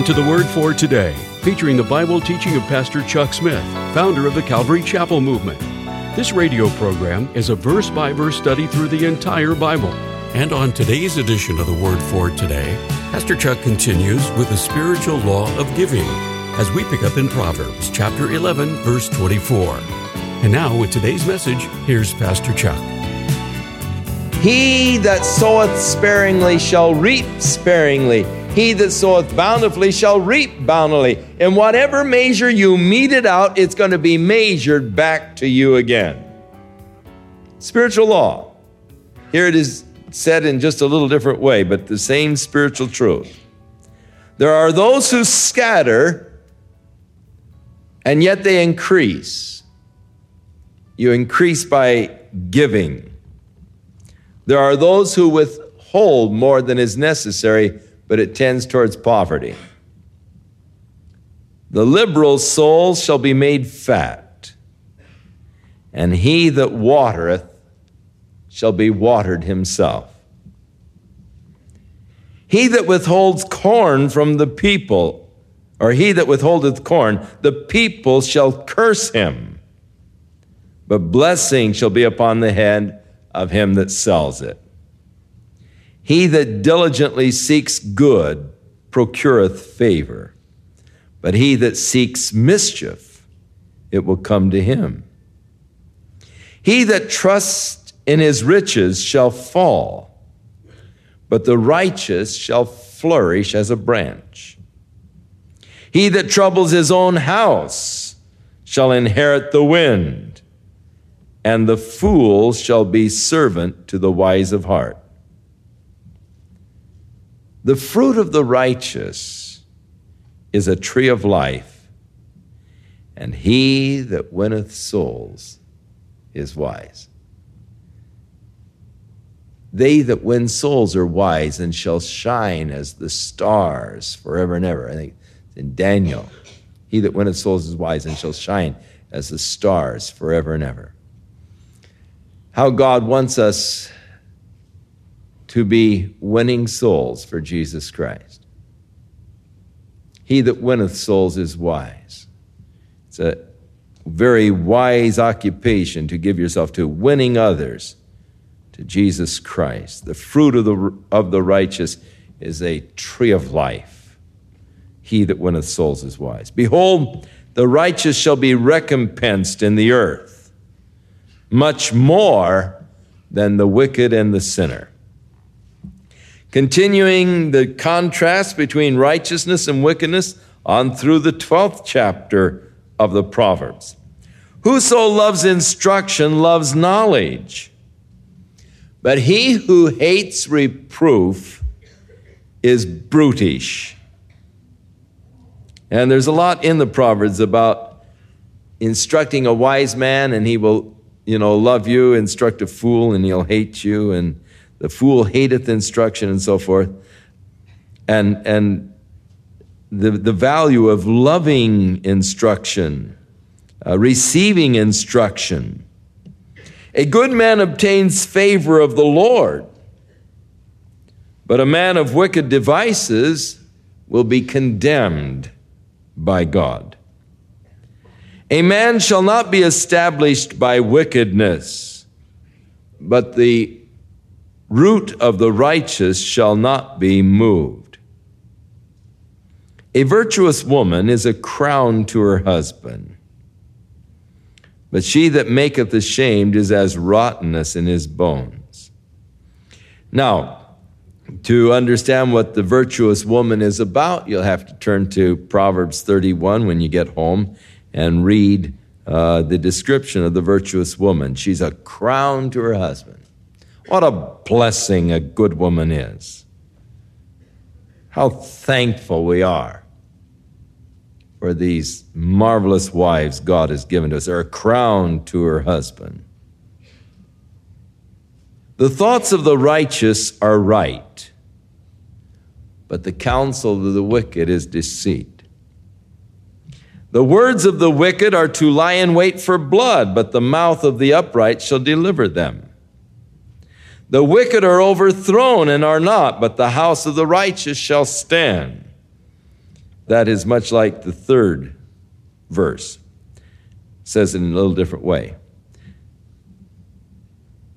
Welcome to the Word for Today, featuring the Bible teaching of Pastor Chuck Smith, founder of the Calvary Chapel Movement. This radio program is a verse by verse study through the entire Bible. And on today's edition of the Word for Today, Pastor Chuck continues with the spiritual law of giving as we pick up in Proverbs chapter 11, verse 24. And now, with today's message, here's Pastor Chuck. He that soweth sparingly shall reap sparingly. He that soweth bountifully shall reap bountifully. In whatever measure you mete it out, it's going to be measured back to you again. Spiritual law. Here it is said in just a little different way, but the same spiritual truth. There are those who scatter, and yet they increase. You increase by giving. There are those who withhold more than is necessary but it tends towards poverty. The liberal soul shall be made fat, and he that watereth shall be watered himself. He that withholds corn from the people, or he that withholdeth corn, the people shall curse him. But blessing shall be upon the head of him that sells it. He that diligently seeks good procureth favor, but he that seeks mischief, it will come to him. He that trusts in his riches shall fall, but the righteous shall flourish as a branch. He that troubles his own house shall inherit the wind, and the fool shall be servant to the wise of heart. The fruit of the righteous is a tree of life, and he that winneth souls is wise. They that win souls are wise and shall shine as the stars forever and ever. I think in Daniel, he that winneth souls is wise and shall shine as the stars forever and ever. How God wants us to be winning souls for Jesus Christ. He that winneth souls is wise. It's a very wise occupation to give yourself to winning others to Jesus Christ. The fruit of the, of the righteous is a tree of life. He that winneth souls is wise. Behold, the righteous shall be recompensed in the earth, much more than the wicked and the sinner. Continuing the contrast between righteousness and wickedness on through the 12th chapter of the Proverbs. Whoso loves instruction loves knowledge, but he who hates reproof is brutish. And there's a lot in the Proverbs about instructing a wise man and he will, you know, love you, instruct a fool and he'll hate you and the fool hateth instruction and so forth. And, and the, the value of loving instruction, uh, receiving instruction. A good man obtains favor of the Lord, but a man of wicked devices will be condemned by God. A man shall not be established by wickedness, but the root of the righteous shall not be moved. A virtuous woman is a crown to her husband, but she that maketh ashamed is as rottenness in his bones. Now, to understand what the virtuous woman is about, you'll have to turn to Proverbs 31 when you get home and read uh, the description of the virtuous woman. She's a crown to her husband. What a blessing a good woman is. How thankful we are for these marvelous wives God has given to us. They're a crown to her husband. The thoughts of the righteous are right, but the counsel of the wicked is deceit. The words of the wicked are to lie in wait for blood, but the mouth of the upright shall deliver them. The wicked are overthrown and are not, but the house of the righteous shall stand. that is much like the third verse. It says it in a little different way.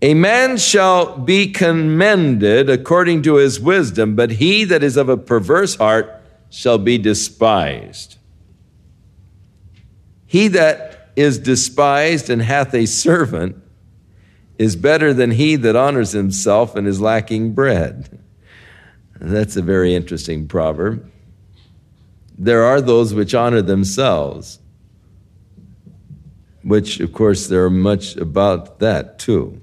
A man shall be commended according to his wisdom, but he that is of a perverse heart shall be despised. He that is despised and hath a servant is better than he that honors himself and is lacking bread. That's a very interesting proverb. There are those which honor themselves, which, of course, there are much about that too.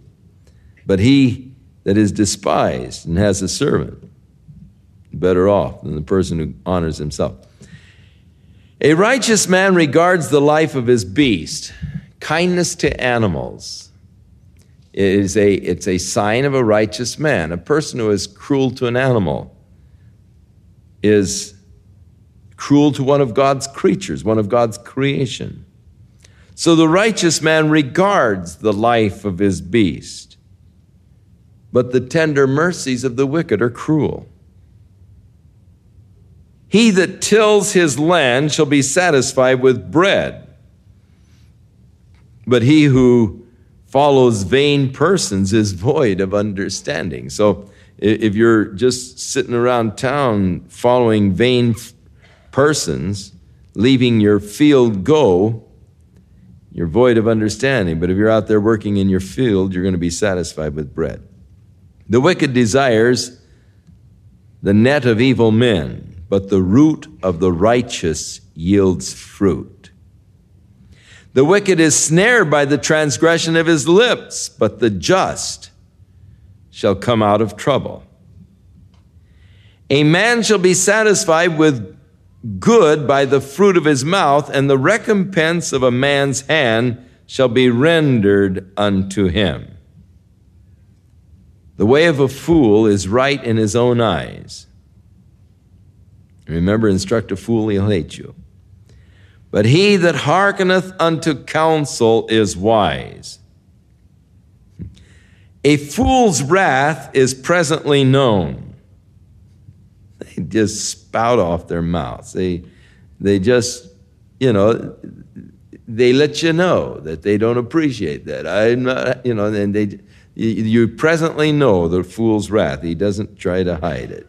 But he that is despised and has a servant, better off than the person who honors himself. A righteous man regards the life of his beast, kindness to animals. Is a, it's a sign of a righteous man. A person who is cruel to an animal is cruel to one of God's creatures, one of God's creation. So the righteous man regards the life of his beast but the tender mercies of the wicked are cruel. He that tills his land shall be satisfied with bread, but he who follows vain persons is void of understanding. So if you're just sitting around town following vain persons, leaving your field go, you're void of understanding. But if you're out there working in your field, you're going to be satisfied with bread. The wicked desires the net of evil men, but the root of the righteous yields fruit. The wicked is snared by the transgression of his lips, but the just shall come out of trouble. A man shall be satisfied with good by the fruit of his mouth, and the recompense of a man's hand shall be rendered unto him. The way of a fool is right in his own eyes. Remember, instruct a fool, he'll hate you. But he that hearkeneth unto counsel is wise. A fool's wrath is presently known. They just spout off their mouths. They, they just, you know, they let you know that they don't appreciate that. I'm not, you know, and they, you presently know the fool's wrath. He doesn't try to hide it.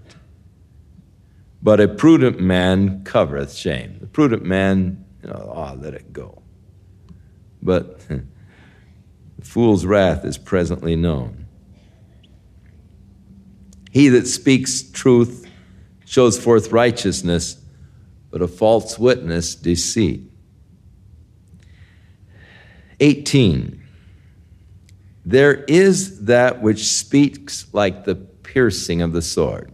But a prudent man covereth shame. The prudent man, you know, ah, oh, let it go. But the fool's wrath is presently known. He that speaks truth shows forth righteousness, but a false witness deceit. 18. There is that which speaks like the piercing of the sword.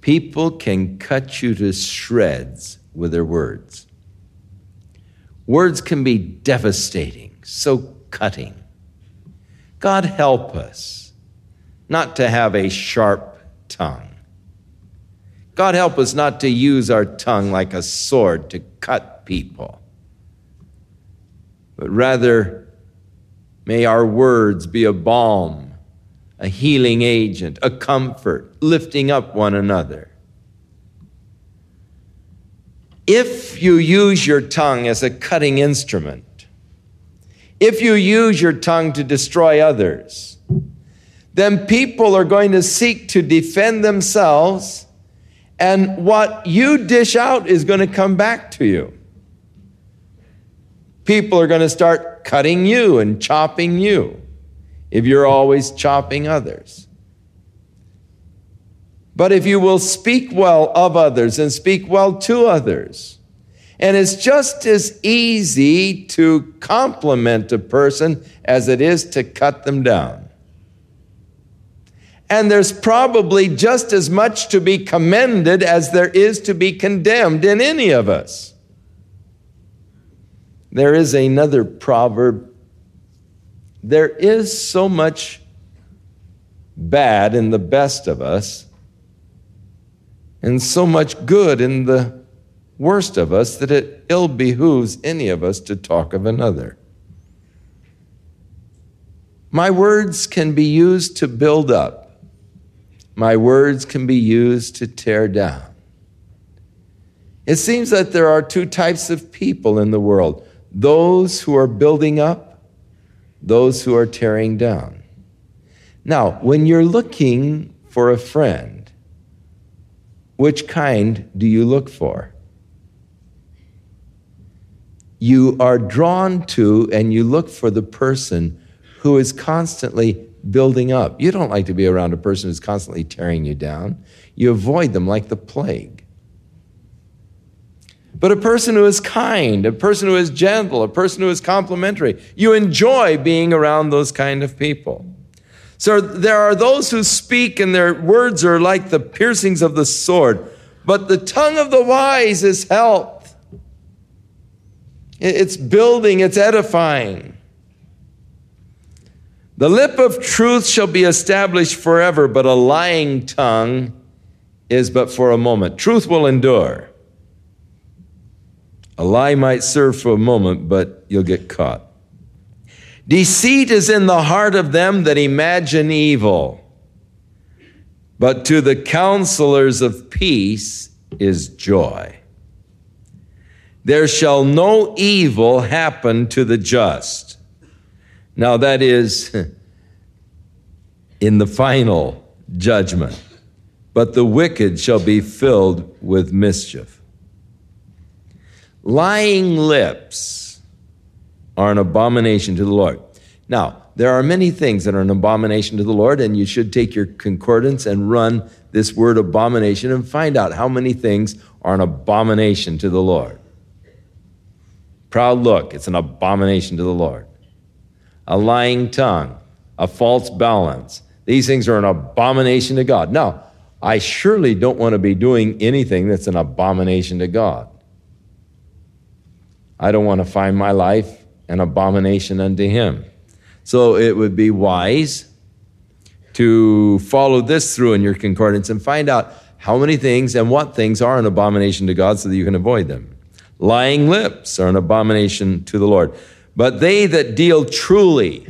People can cut you to shreds with their words. Words can be devastating, so cutting. God help us not to have a sharp tongue. God help us not to use our tongue like a sword to cut people, but rather May our words be a balm, a healing agent, a comfort, lifting up one another. If you use your tongue as a cutting instrument, if you use your tongue to destroy others, then people are going to seek to defend themselves, and what you dish out is going to come back to you. People are going to start cutting you and chopping you if you're always chopping others. But if you will speak well of others and speak well to others, and it's just as easy to compliment a person as it is to cut them down. And there's probably just as much to be commended as there is to be condemned in any of us. There is another proverb. There is so much bad in the best of us, and so much good in the worst of us that it ill behooves any of us to talk of another. My words can be used to build up. My words can be used to tear down. It seems that there are two types of people in the world those who are building up, those who are tearing down. Now, when you're looking for a friend, which kind do you look for? You are drawn to and you look for the person who is constantly building up. You don't like to be around a person who's constantly tearing you down. You avoid them like the plague. But a person who is kind, a person who is gentle, a person who is complimentary, you enjoy being around those kind of people. So there are those who speak and their words are like the piercings of the sword, but the tongue of the wise is health. It's building, it's edifying. The lip of truth shall be established forever, but a lying tongue is but for a moment. Truth will endure. A lie might serve for a moment, but you'll get caught. Deceit is in the heart of them that imagine evil, but to the counselors of peace is joy. There shall no evil happen to the just. Now, that is in the final judgment, but the wicked shall be filled with mischief. Lying lips are an abomination to the Lord. Now, there are many things that are an abomination to the Lord, and you should take your concordance and run this word abomination and find out how many things are an abomination to the Lord. Proud look, it's an abomination to the Lord. A lying tongue, a false balance, these things are an abomination to God. Now, I surely don't want to be doing anything that's an abomination to God. I don't want to find my life an abomination unto him. So it would be wise to follow this through in your concordance and find out how many things and what things are an abomination to God so that you can avoid them. Lying lips are an abomination to the Lord. But they that deal truly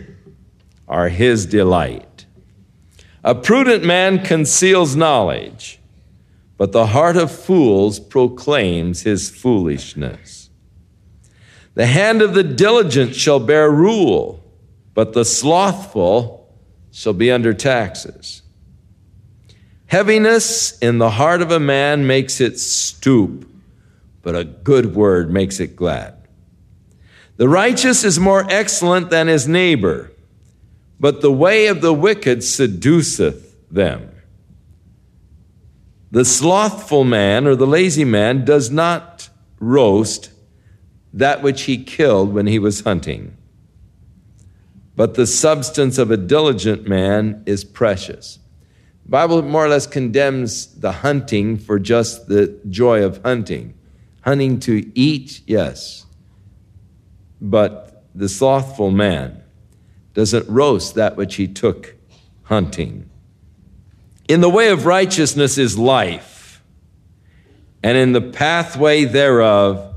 are his delight. A prudent man conceals knowledge, but the heart of fools proclaims his foolishness. The hand of the diligent shall bear rule, but the slothful shall be under taxes. Heaviness in the heart of a man makes it stoop, but a good word makes it glad. The righteous is more excellent than his neighbor, but the way of the wicked seduceth them. The slothful man or the lazy man does not roast that which he killed when he was hunting. But the substance of a diligent man is precious. The Bible more or less condemns the hunting for just the joy of hunting. Hunting to eat, yes. But the slothful man doesn't roast that which he took hunting. In the way of righteousness is life, and in the pathway thereof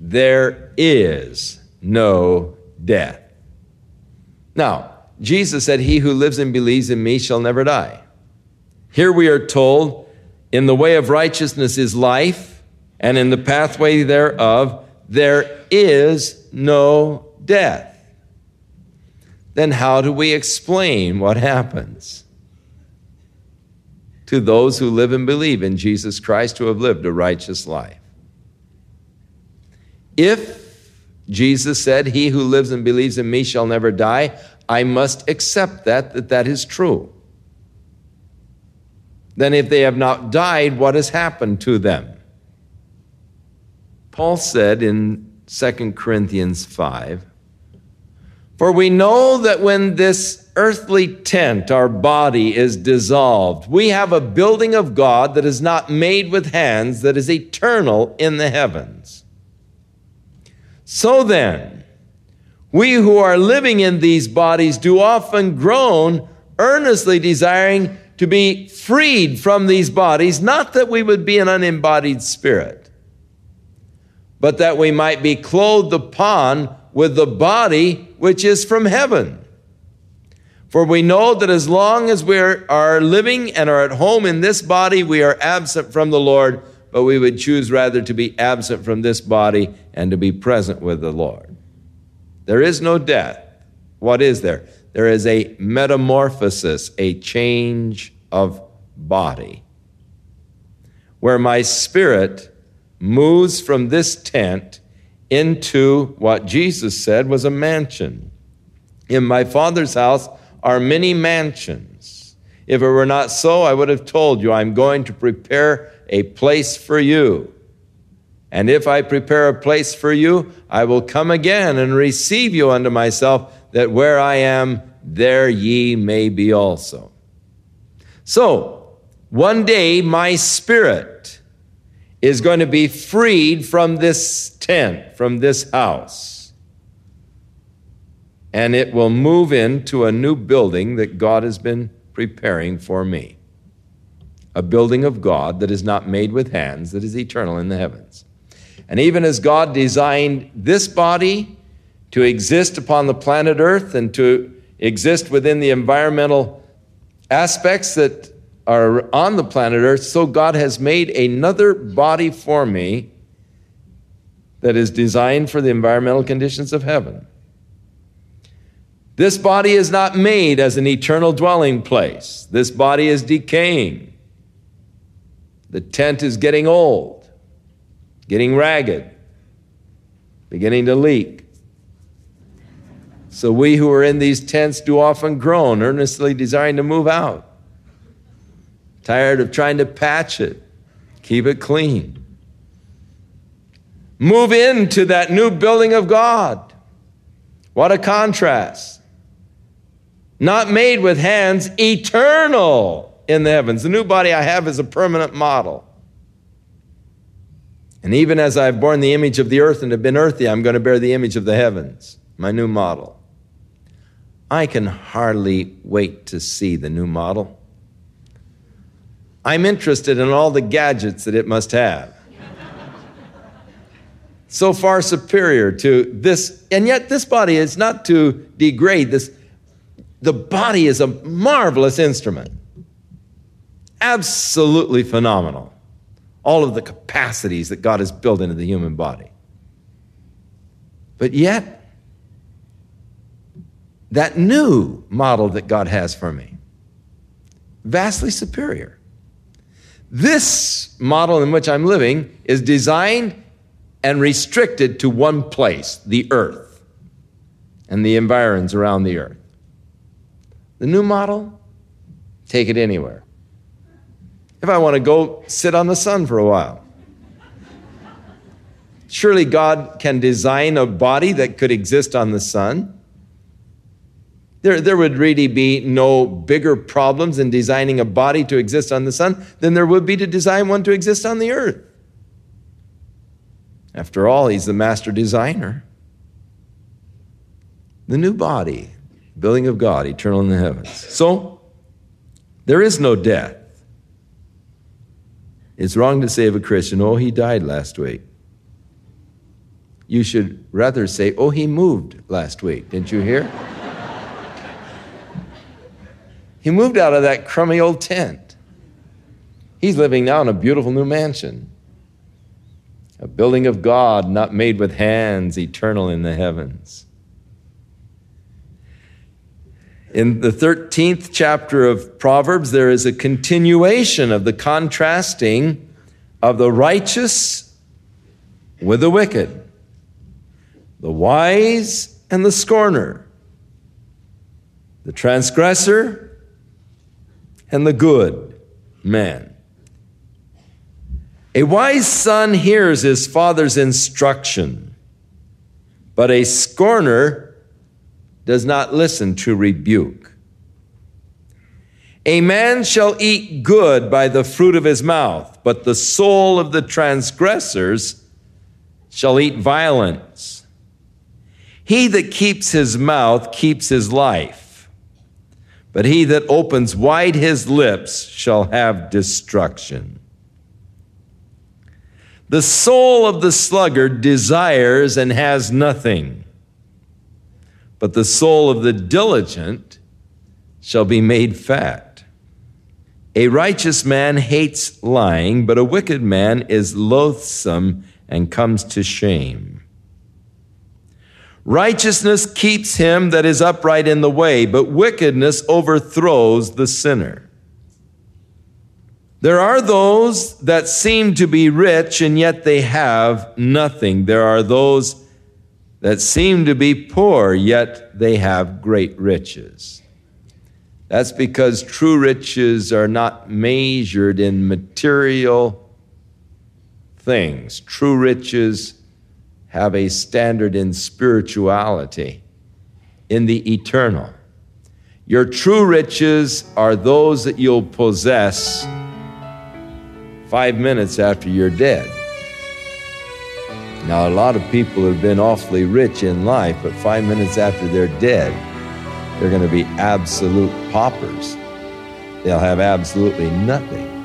there is no death. Now, Jesus said, He who lives and believes in me shall never die. Here we are told, in the way of righteousness is life, and in the pathway thereof there is no death. Then how do we explain what happens? To those who live and believe in Jesus Christ who have lived a righteous life. If Jesus said, He who lives and believes in me shall never die, I must accept that, that that is true. Then, if they have not died, what has happened to them? Paul said in 2 Corinthians 5 For we know that when this earthly tent, our body, is dissolved, we have a building of God that is not made with hands, that is eternal in the heavens. So then, we who are living in these bodies do often groan, earnestly desiring to be freed from these bodies, not that we would be an unembodied spirit, but that we might be clothed upon with the body which is from heaven. For we know that as long as we are living and are at home in this body, we are absent from the Lord, but we would choose rather to be absent from this body and to be present with the Lord. There is no death. What is there? There is a metamorphosis, a change of body, where my spirit moves from this tent into what Jesus said was a mansion. In my Father's house are many mansions. If it were not so, I would have told you, I'm going to prepare a place for you. And if I prepare a place for you, I will come again and receive you unto myself, that where I am, there ye may be also. So, one day my spirit is going to be freed from this tent, from this house. And it will move into a new building that God has been preparing for me. A building of God that is not made with hands, that is eternal in the heavens. And even as God designed this body to exist upon the planet Earth and to exist within the environmental aspects that are on the planet Earth, so God has made another body for me that is designed for the environmental conditions of heaven. This body is not made as an eternal dwelling place. This body is decaying. The tent is getting old, getting ragged, beginning to leak. So we who are in these tents do often groan, earnestly desiring to move out. Tired of trying to patch it, keep it clean. Move into that new building of God. What a contrast. Not made with hands, eternal in the heavens. The new body I have is a permanent model. And even as I've borne the image of the earth and have been earthy, I'm going to bear the image of the heavens, my new model. I can hardly wait to see the new model. I'm interested in all the gadgets that it must have. so far superior to this, and yet this body is not to degrade this. The body is a marvelous instrument, absolutely phenomenal. All of the capacities that God has built into the human body. But yet, that new model that God has for me. Vastly superior. This model in which I'm living is designed and restricted to one place, the earth, and the environs around the earth. The new model, take it anywhere. If I want to go sit on the sun for a while, surely God can design a body that could exist on the sun there, there would really be no bigger problems in designing a body to exist on the sun than there would be to design one to exist on the earth. After all, he's the master designer. The new body, building of God, eternal in the heavens. So, there is no death. It's wrong to say of a Christian, oh, he died last week. You should rather say, oh, he moved last week. Didn't you hear? He moved out of that crummy old tent. He's living now in a beautiful new mansion, a building of God not made with hands, eternal in the heavens. In the 13th chapter of Proverbs, there is a continuation of the contrasting of the righteous with the wicked, the wise and the scorner, the transgressor and the good man. A wise son hears his father's instruction, but a scorner does not listen to rebuke. A man shall eat good by the fruit of his mouth, but the soul of the transgressors shall eat violence. He that keeps his mouth keeps his life but he that opens wide his lips shall have destruction. The soul of the sluggard desires and has nothing, but the soul of the diligent shall be made fat. A righteous man hates lying, but a wicked man is loathsome and comes to shame. Righteousness keeps him that is upright in the way, but wickedness overthrows the sinner. There are those that seem to be rich and yet they have nothing. There are those that seem to be poor yet they have great riches. That's because true riches are not measured in material things. True riches have a standard in spirituality, in the eternal. Your true riches are those that you'll possess five minutes after you're dead. Now, a lot of people have been awfully rich in life, but five minutes after they're dead, they're going to be absolute paupers. They'll have absolutely nothing.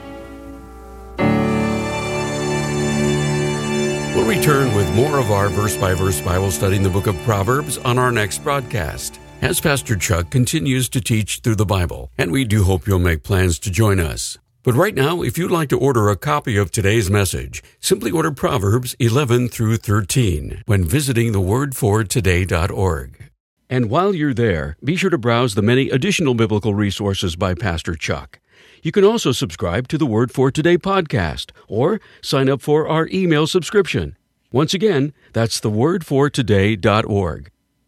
We'll return with more of our verse by verse Bible study in the book of Proverbs on our next broadcast as Pastor Chuck continues to teach through the Bible, and we do hope you'll make plans to join us. But right now, if you'd like to order a copy of today's message, simply order Proverbs 11 through 13 when visiting thewordfortoday.org. And while you're there, be sure to browse the many additional biblical resources by Pastor Chuck. You can also subscribe to the Word for Today podcast or sign up for our email subscription. Once again, that's thewordfortoday.org.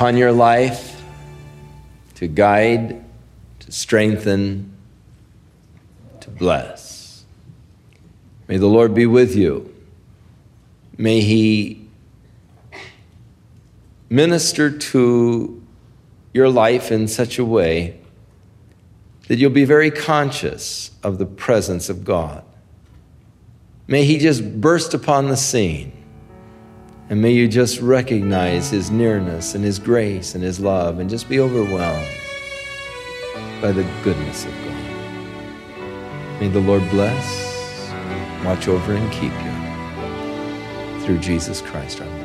upon your life to guide, to strengthen, to bless. May the Lord be with you. May he minister to your life in such a way that you'll be very conscious of the presence of God. May He just burst upon the scene. And may you just recognize His nearness and His grace and His love and just be overwhelmed by the goodness of God. May the Lord bless, watch over, and keep you through Jesus Christ our Lord.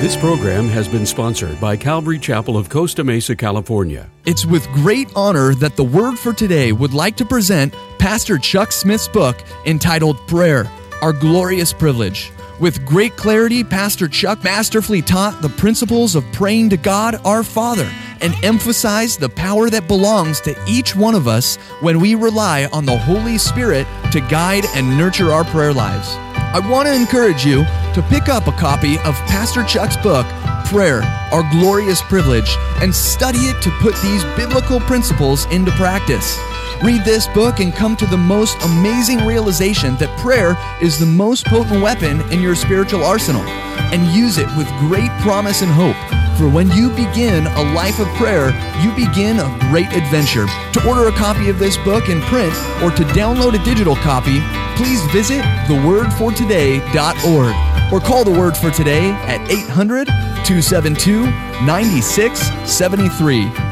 This program has been sponsored by Calvary Chapel of Costa Mesa, California. It's with great honor that the Word for Today would like to present Pastor Chuck Smith's book entitled Prayer Our Glorious Privilege. With great clarity, Pastor Chuck masterfully taught the principles of praying to God our Father and emphasized the power that belongs to each one of us when we rely on the Holy Spirit to guide and nurture our prayer lives. I want to encourage you to pick up a copy of Pastor Chuck's book, Prayer, Our Glorious Privilege, and study it to put these biblical principles into practice. Read this book and come to the most amazing realization that prayer is the most potent weapon in your spiritual arsenal, and use it with great promise and hope. For when you begin a life of prayer, you begin a great adventure. To order a copy of this book in print or to download a digital copy, please visit thewordfortoday.org or call the Word for Today at 800 272 9673.